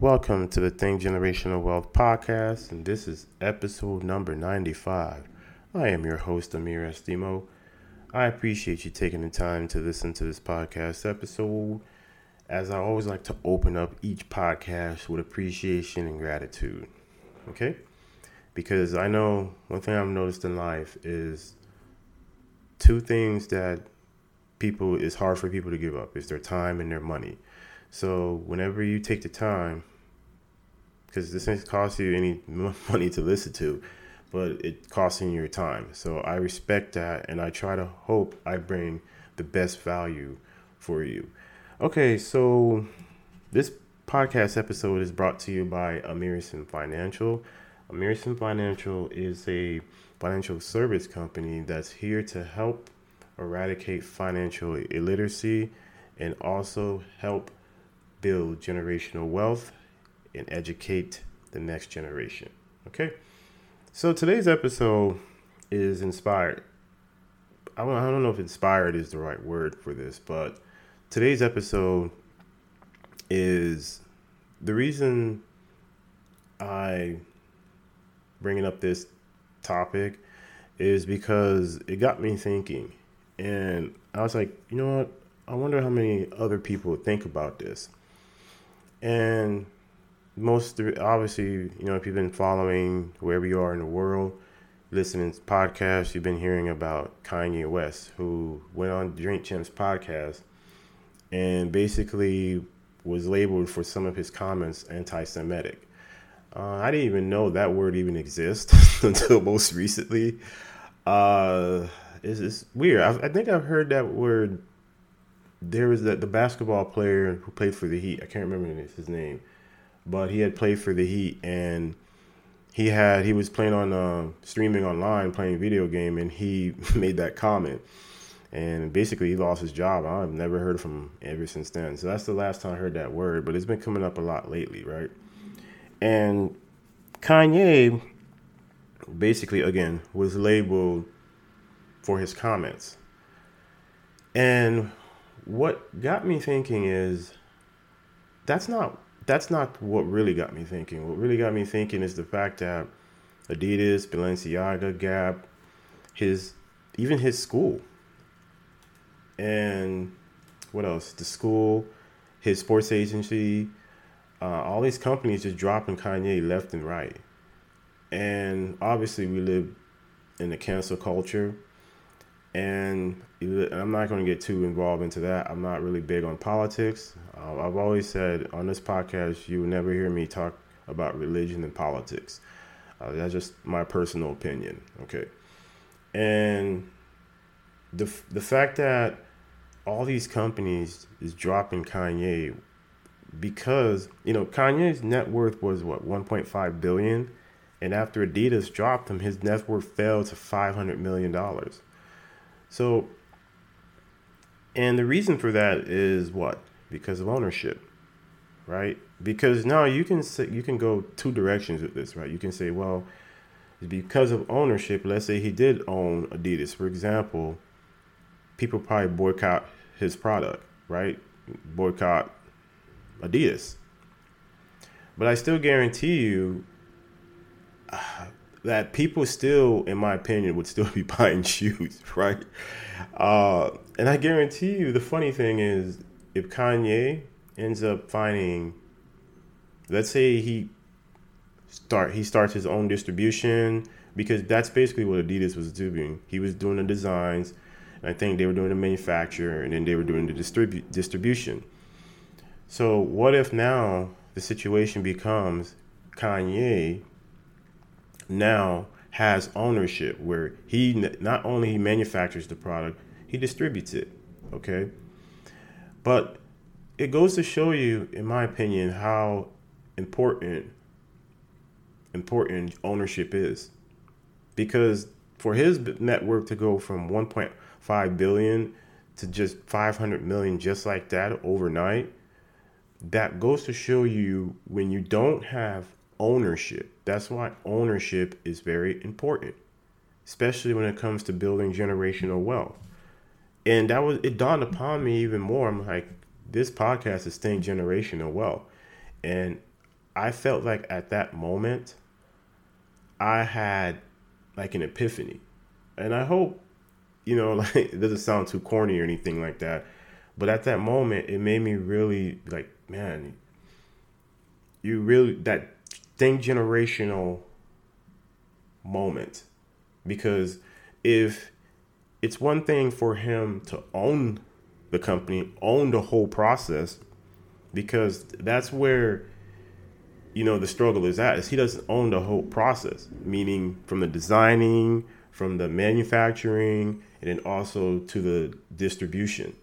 Welcome to the Think Generational Wealth podcast, and this is episode number 95. I am your host, Amir Estimo. I appreciate you taking the time to listen to this podcast episode, as I always like to open up each podcast with appreciation and gratitude. Okay? Because I know one thing I've noticed in life is two things that people it's hard for people to give up is their time and their money. So whenever you take the time, because this doesn't cost you any money to listen to, but it costs you your time. So I respect that, and I try to hope I bring the best value for you. Okay, so this podcast episode is brought to you by Amerison Financial. Amerison Financial is a financial service company that's here to help eradicate financial illiteracy and also help build generational wealth and educate the next generation. Okay? So today's episode is inspired. I don't know if inspired is the right word for this, but today's episode is the reason I bringing up this topic is because it got me thinking and I was like, you know what? I wonder how many other people think about this. And most obviously, you know, if you've been following wherever you are in the world, listening to podcasts, you've been hearing about Kanye West, who went on Drink Champs podcast and basically was labeled for some of his comments anti-Semitic. Uh, I didn't even know that word even exists until most recently. Uh, it's, it's weird. I, I, think I've heard that word. There was that the basketball player who played for the Heat. I can't remember his name, but he had played for the Heat and he had he was playing on uh, streaming online playing video game and he made that comment. And basically he lost his job. I've never heard from him ever since then. So that's the last time i heard that word but it's been coming up a lot lately right? And kanye basically again was labeled for his comments. And what got me thinking is that's not that's not what really got me thinking. What really got me thinking is the fact that Adidas, Balenciaga, Gap, his even his school, and what else? The school, his sports agency, uh, all these companies just dropping Kanye left and right. And obviously, we live in a cancel culture and I'm not going to get too involved into that. I'm not really big on politics. Uh, I've always said on this podcast, you will never hear me talk about religion and politics. Uh, that's just my personal opinion. Okay, and the the fact that all these companies is dropping Kanye because you know Kanye's net worth was what 1.5 billion, and after Adidas dropped him, his net worth fell to 500 million dollars. So, and the reason for that is what? Because of ownership, right? Because now you can say, you can go two directions with this, right? You can say, well, because of ownership. Let's say he did own Adidas, for example. People probably boycott his product, right? Boycott Adidas. But I still guarantee you, that people still, in my opinion, would still be buying shoes, right? Uh, and I guarantee you, the funny thing is, if Kanye ends up finding, let's say he start he starts his own distribution because that's basically what Adidas was doing. He was doing the designs, and I think they were doing the manufacture, and then they were doing the distribu- distribution. So what if now the situation becomes Kanye now has ownership where he not only he manufactures the product, he distributes it. Okay. But it goes to show you, in my opinion, how important important ownership is. Because for his network to go from 1.5 billion to just 500 million just like that overnight, that goes to show you when you don't have ownership. That's why ownership is very important, especially when it comes to building generational wealth. And that was it dawned upon me even more. I'm like, this podcast is staying generational wealth. And I felt like at that moment, I had like an epiphany. And I hope, you know, like it doesn't sound too corny or anything like that. But at that moment, it made me really like, man, you really, that thing generational moment. Because if it's one thing for him to own the company, own the whole process, because that's where you know the struggle is at is he doesn't own the whole process meaning from the designing from the manufacturing and then also to the distribution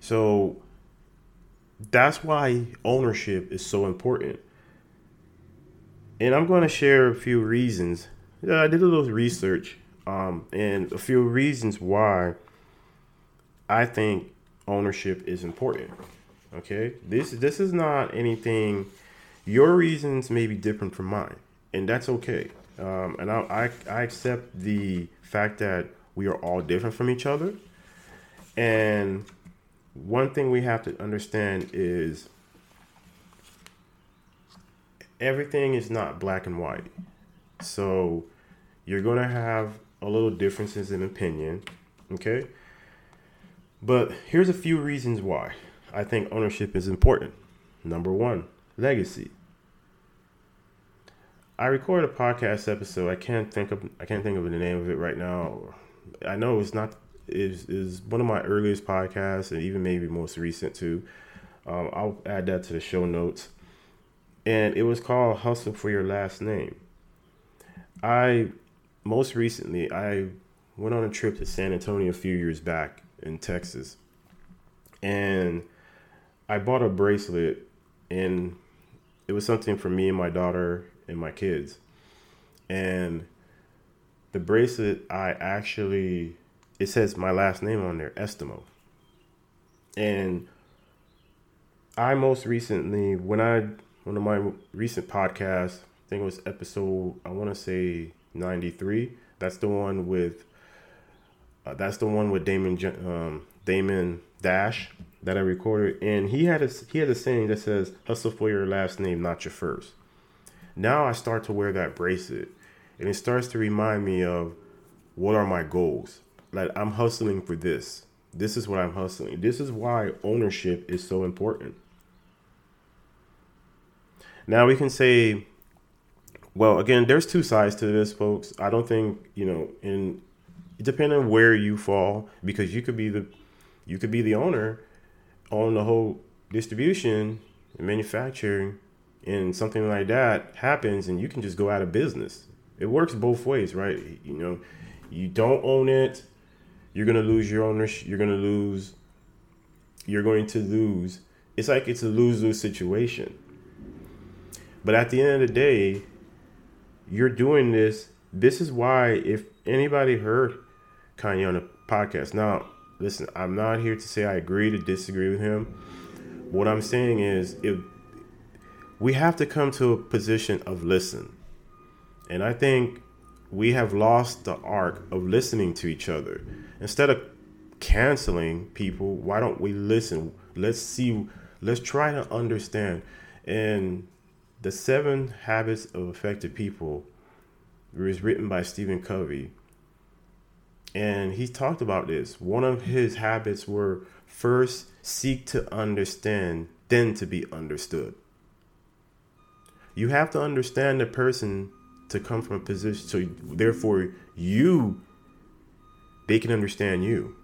so that's why ownership is so important and i'm going to share a few reasons i did a little research um, and a few reasons why i think ownership is important Okay, this this is not anything. Your reasons may be different from mine, and that's okay. Um, and I, I I accept the fact that we are all different from each other. And one thing we have to understand is everything is not black and white. So you're going to have a little differences in opinion, okay? But here's a few reasons why. I think ownership is important. Number one, legacy. I recorded a podcast episode. I can't think of I can't think of the name of it right now. I know it's not is is one of my earliest podcasts and even maybe most recent too. Um, I'll add that to the show notes. And it was called Hustle for Your Last Name. I most recently I went on a trip to San Antonio a few years back in Texas. And I bought a bracelet and it was something for me and my daughter and my kids. And the bracelet I actually it says my last name on there, Estimo. And I most recently when I one of my recent podcasts, I think it was episode I want to say 93. That's the one with uh, that's the one with Damon um, Damon Dash that I recorded, and he had a he had a saying that says "Hustle for your last name, not your first. Now I start to wear that bracelet, and it starts to remind me of what are my goals. Like I'm hustling for this. This is what I'm hustling. This is why ownership is so important. Now we can say, well, again, there's two sides to this, folks. I don't think you know, in depending on where you fall, because you could be the you could be the owner on the whole distribution and manufacturing and something like that happens and you can just go out of business. It works both ways, right? You know, you don't own it, you're gonna lose your ownership, you're gonna lose you're going to lose. It's like it's a lose-lose situation. But at the end of the day, you're doing this. This is why if anybody heard Kanye on a podcast. Now, listen, I'm not here to say I agree to disagree with him. What I'm saying is, if we have to come to a position of listen, and I think we have lost the arc of listening to each other. Instead of canceling people, why don't we listen? Let's see. Let's try to understand. And the Seven Habits of Effective People was written by Stephen Covey and he talked about this. One of his habits were first seek to understand, then to be understood. You have to understand the person to come from a position, so therefore you, they can understand you.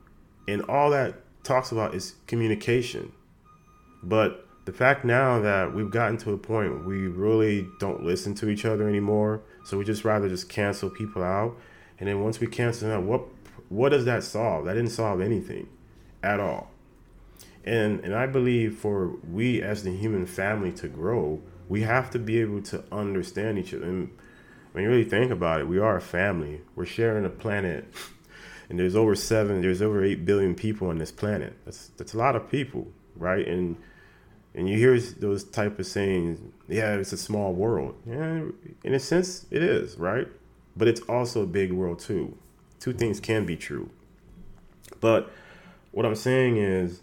And all that talks about is communication. But the fact now that we've gotten to a point we really don't listen to each other anymore, so we just rather just cancel people out. And then once we cancel out, what what does that solve? That didn't solve anything at all. And and I believe for we as the human family to grow, we have to be able to understand each other. And when you really think about it, we are a family. We're sharing a planet, and there's over seven, there's over eight billion people on this planet. That's that's a lot of people, right? And and you hear those type of sayings, yeah, it's a small world. Yeah, in a sense, it is, right? But it's also a big world too two things can be true. But what I'm saying is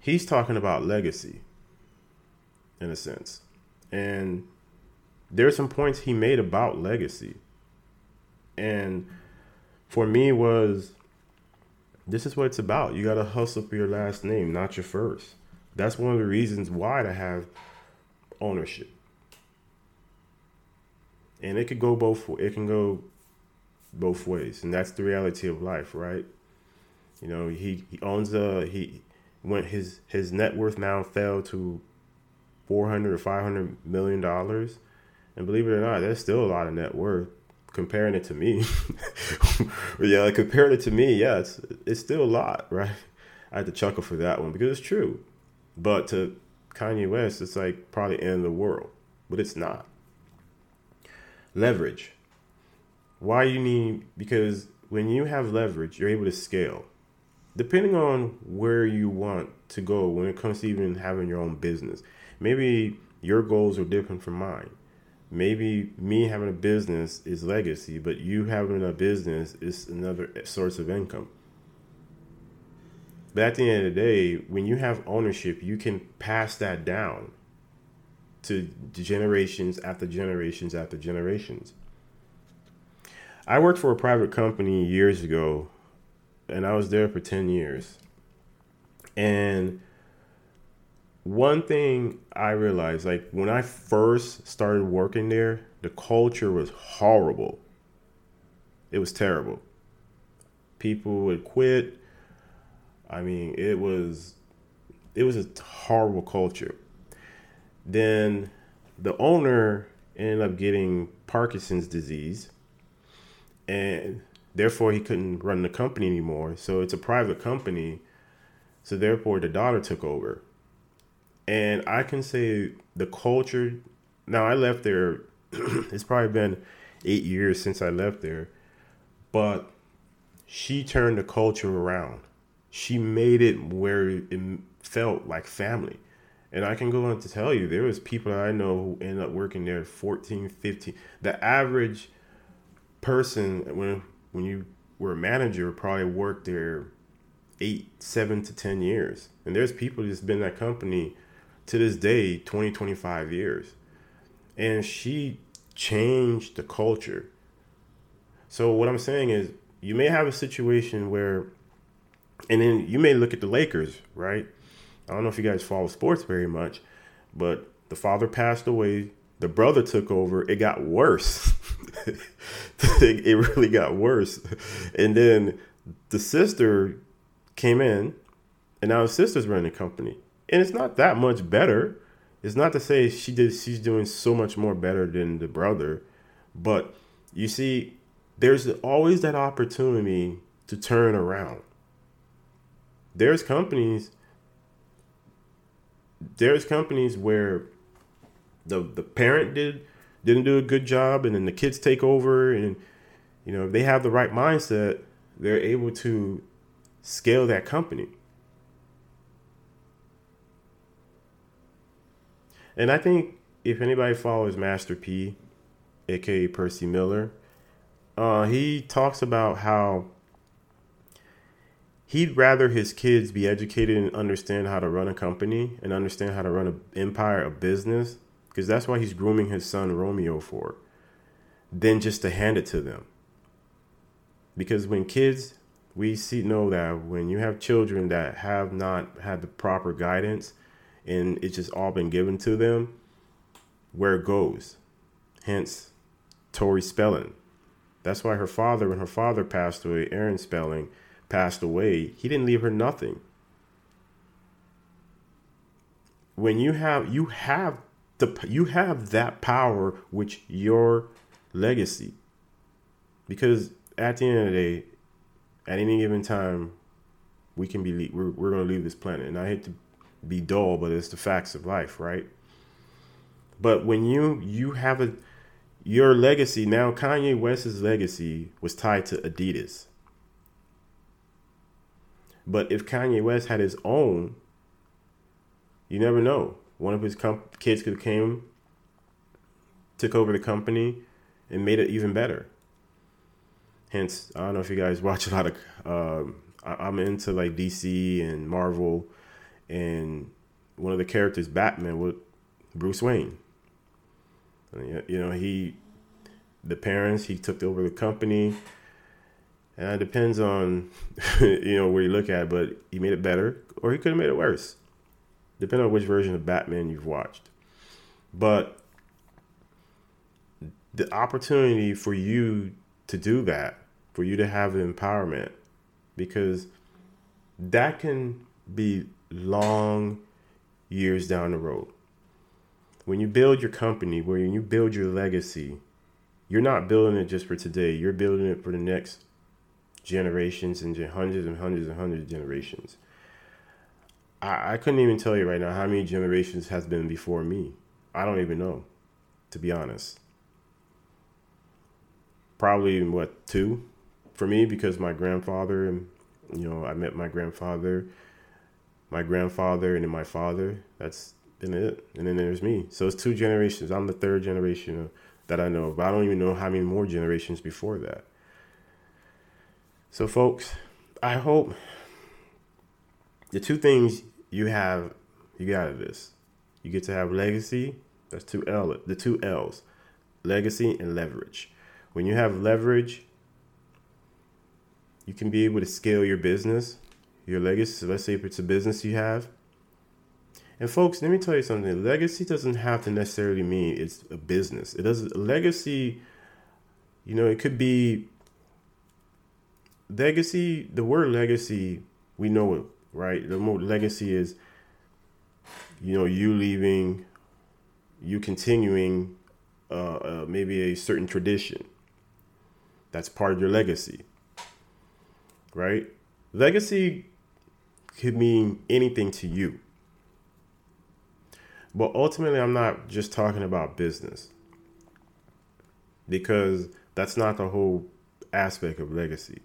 he's talking about legacy in a sense. And there's some points he made about legacy. And for me was this is what it's about. You got to hustle for your last name, not your first. That's one of the reasons why to have ownership. And it could go both it can go both ways, and that's the reality of life, right? You know, he, he owns a he went his his net worth now fell to 400 or 500 million dollars and believe it or not there's still a lot of net worth comparing it to me. Yeah like comparing it to me yeah it's it's still a lot right? I had to chuckle for that one because it's true. But to kanye west it's like probably end of the world but it's not. Leverage. Why you need because when you have leverage you're able to scale. Depending on where you want to go when it comes to even having your own business. Maybe your goals are different from mine. Maybe me having a business is legacy, but you having a business is another source of income. But at the end of the day, when you have ownership, you can pass that down to generations after generations after generations. I worked for a private company years ago, and I was there for 10 years. And one thing I realized, like when I first started working there, the culture was horrible. It was terrible. People would quit. I mean, it was it was a horrible culture. Then the owner ended up getting Parkinson's disease and therefore he couldn't run the company anymore. So it's a private company. So therefore the daughter took over and I can say the culture. Now I left there. it's probably been eight years since I left there, but she turned the culture around. She made it where it felt like family. And I can go on to tell you, there was people I know who ended up working there 14, 15. The average person, when when you were a manager, probably worked there eight, seven to 10 years. And there's people that's been that company to this day 20 25 years. And she changed the culture. So what i'm saying is you may have a situation where and then you may look at the lakers right? I don't know if you guys follow sports very much but the father passed away the brother took over it got worse. It really got worse. And then the sister came in and now the sister's running the company and it's not that much better. It's not to say she did she's doing so much more better than the brother, but you see, there's always that opportunity to turn around. There's companies there's companies where the the parent did didn't do a good job and then the kids take over and you know, if they have the right mindset, they're able to scale that company. And I think if anybody follows Master P, aka Percy Miller, uh, he talks about how he'd rather his kids be educated and understand how to run a company and understand how to run an empire, a business, because that's why he's grooming his son Romeo for, than just to hand it to them. Because when kids, we see know that when you have children that have not had the proper guidance and it's just all been given to them, where it goes. Hence, Tori Spelling. That's why her father, when her father passed away, Aaron Spelling, passed away, he didn't leave her nothing. When you have you have the you have that power which your legacy. Because at the end of the day, at any given time, we can be we're, we're going to leave this planet. And I hate to be dull, but it's the facts of life, right? But when you you have a your legacy now, Kanye West's legacy was tied to Adidas. But if Kanye West had his own, you never know. One of his kids could have came, took over the company, and made it even better. Hence, I don't know if you guys watch a lot of. Um, I'm into like DC and Marvel and one of the characters, Batman, with Bruce Wayne. You know, he, the parents, he took over the company. And it depends on, you know, where you look at, it, but he made it better or he could have made it worse, depending on which version of Batman you've watched. But the opportunity for you to do that, for you to have empowerment, because that can be long years down the road. When you build your company, when you build your legacy, you're not building it just for today. You're building it for the next generations and hundreds and hundreds and hundreds of generations. I, I couldn't even tell you right now how many generations has been before me. I don't even know, to be honest. Probably what two for me because my grandfather and you know I met my grandfather, my grandfather and then my father. That's been it, and then there's me. So it's two generations. I'm the third generation that I know, but I don't even know how many more generations before that. So, folks, I hope the two things you have you get out of this, you get to have legacy. That's two L. The two L's, legacy and leverage. When you have leverage, you can be able to scale your business, your legacy. Let's say if it's a business you have. And folks, let me tell you something. Legacy doesn't have to necessarily mean it's a business. It doesn't legacy, you know, it could be legacy, the word legacy, we know it, right? The more legacy is, you know, you leaving, you continuing uh, uh, maybe a certain tradition. That's part of your legacy, right? Legacy could mean anything to you. But ultimately, I'm not just talking about business because that's not the whole aspect of legacy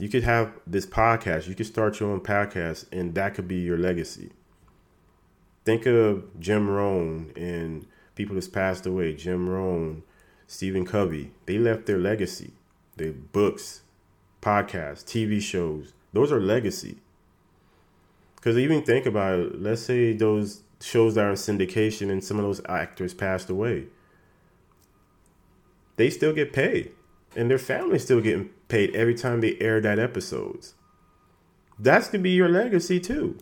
you could have this podcast. You could start your own podcast, and that could be your legacy. Think of Jim Rohn and people that's passed away. Jim Rohn, Stephen Covey. They left their legacy. Their books, podcasts, TV shows. Those are legacy. Because even think about it. Let's say those shows that are in syndication and some of those actors passed away. They still get paid and their family's still getting paid every time they air that episodes. That's to be your legacy too.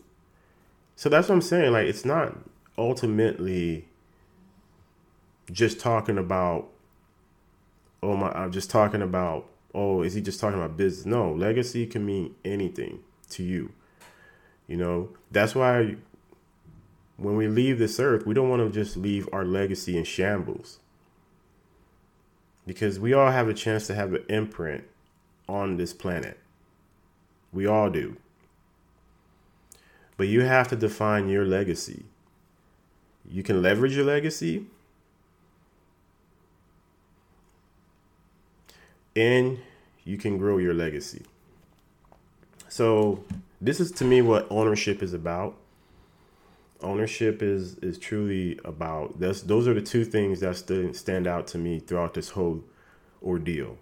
So that's what I'm saying. Like it's not ultimately just talking about oh my I'm just talking about oh is he just talking about business? No, legacy can mean anything to you. You know, that's why when we leave this earth, we don't want to just leave our legacy in shambles because we all have a chance to have an imprint on this planet. We all do. But you have to define your legacy. You can leverage your legacy and you can grow your legacy. So, this is to me what ownership is about. Ownership is is truly about those those are the two things that st- stand out to me throughout this whole ordeal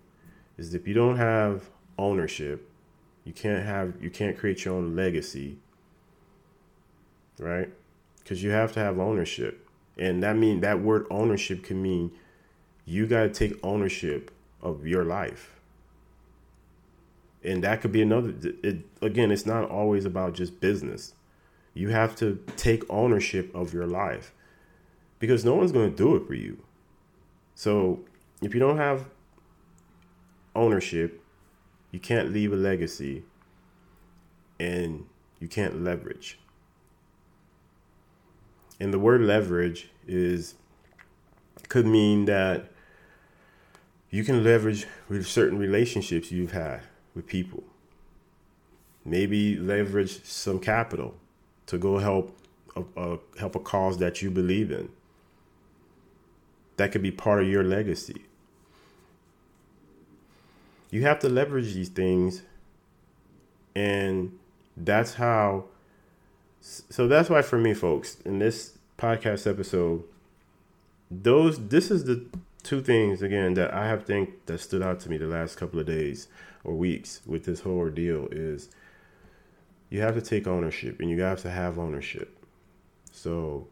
is if you don't have ownership you can't have you can't create your own legacy right? Because you have to have ownership. And that mean that word ownership can mean you got to take ownership of your life and that could be another it, again it's not always about just business you have to take ownership of your life because no one's going to do it for you. So if you don't have ownership, you can't leave a legacy and you can't leverage. And the word leverage is could mean that you can leverage with certain relationships you've had with people. Maybe leverage some capital to go help a, a, help a cause that you believe in. That could be part of your legacy. You have to leverage these things, and that's how. So that's why, for me, folks, in this podcast episode, those this is the two things again that I have think that stood out to me the last couple of days or weeks with this whole ordeal is you have to take ownership and you have to have ownership. So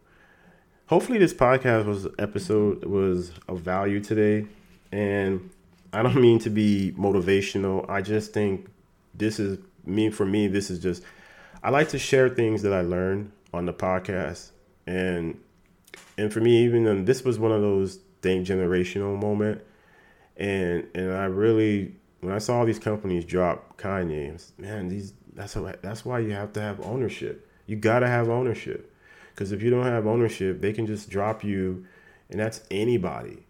hopefully this podcast was episode was of value today. And I don't mean to be motivational. I just think this is me for me, this is just I like to share things that I learned on the podcast. And and for me, even this was one of those thing generational moment. And and I really when I saw these companies drop Kanye, man, these that's that's why you have to have ownership. You gotta have ownership, because if you don't have ownership, they can just drop you, and that's anybody.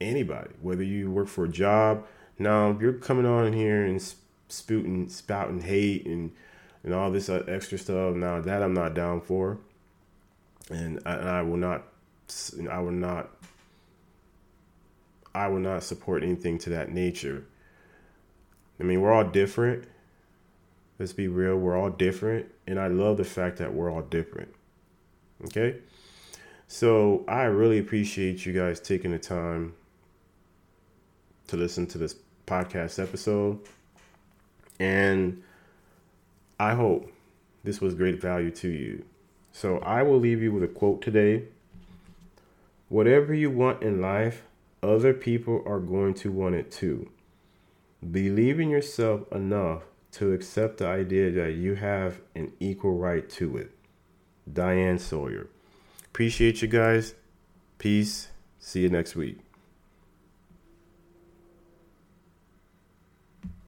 Anybody, whether you work for a job. Now, if you're coming on here and spouting, spouting hate and and all this uh, extra stuff, now that I'm not down for, and I, and I will not, I will not I will not support anything to that nature. I mean, we're all different. Let's be real, we're all different. And I love the fact that we're all different. Okay? So I really appreciate you guys taking the time to listen to this podcast episode. And I hope this was great value to you. So I will leave you with a quote today. Whatever you want in life, other people are going to want it too. Believe in yourself enough to accept the idea that you have an equal right to it. Diane Sawyer. Appreciate you guys. Peace. See you next week.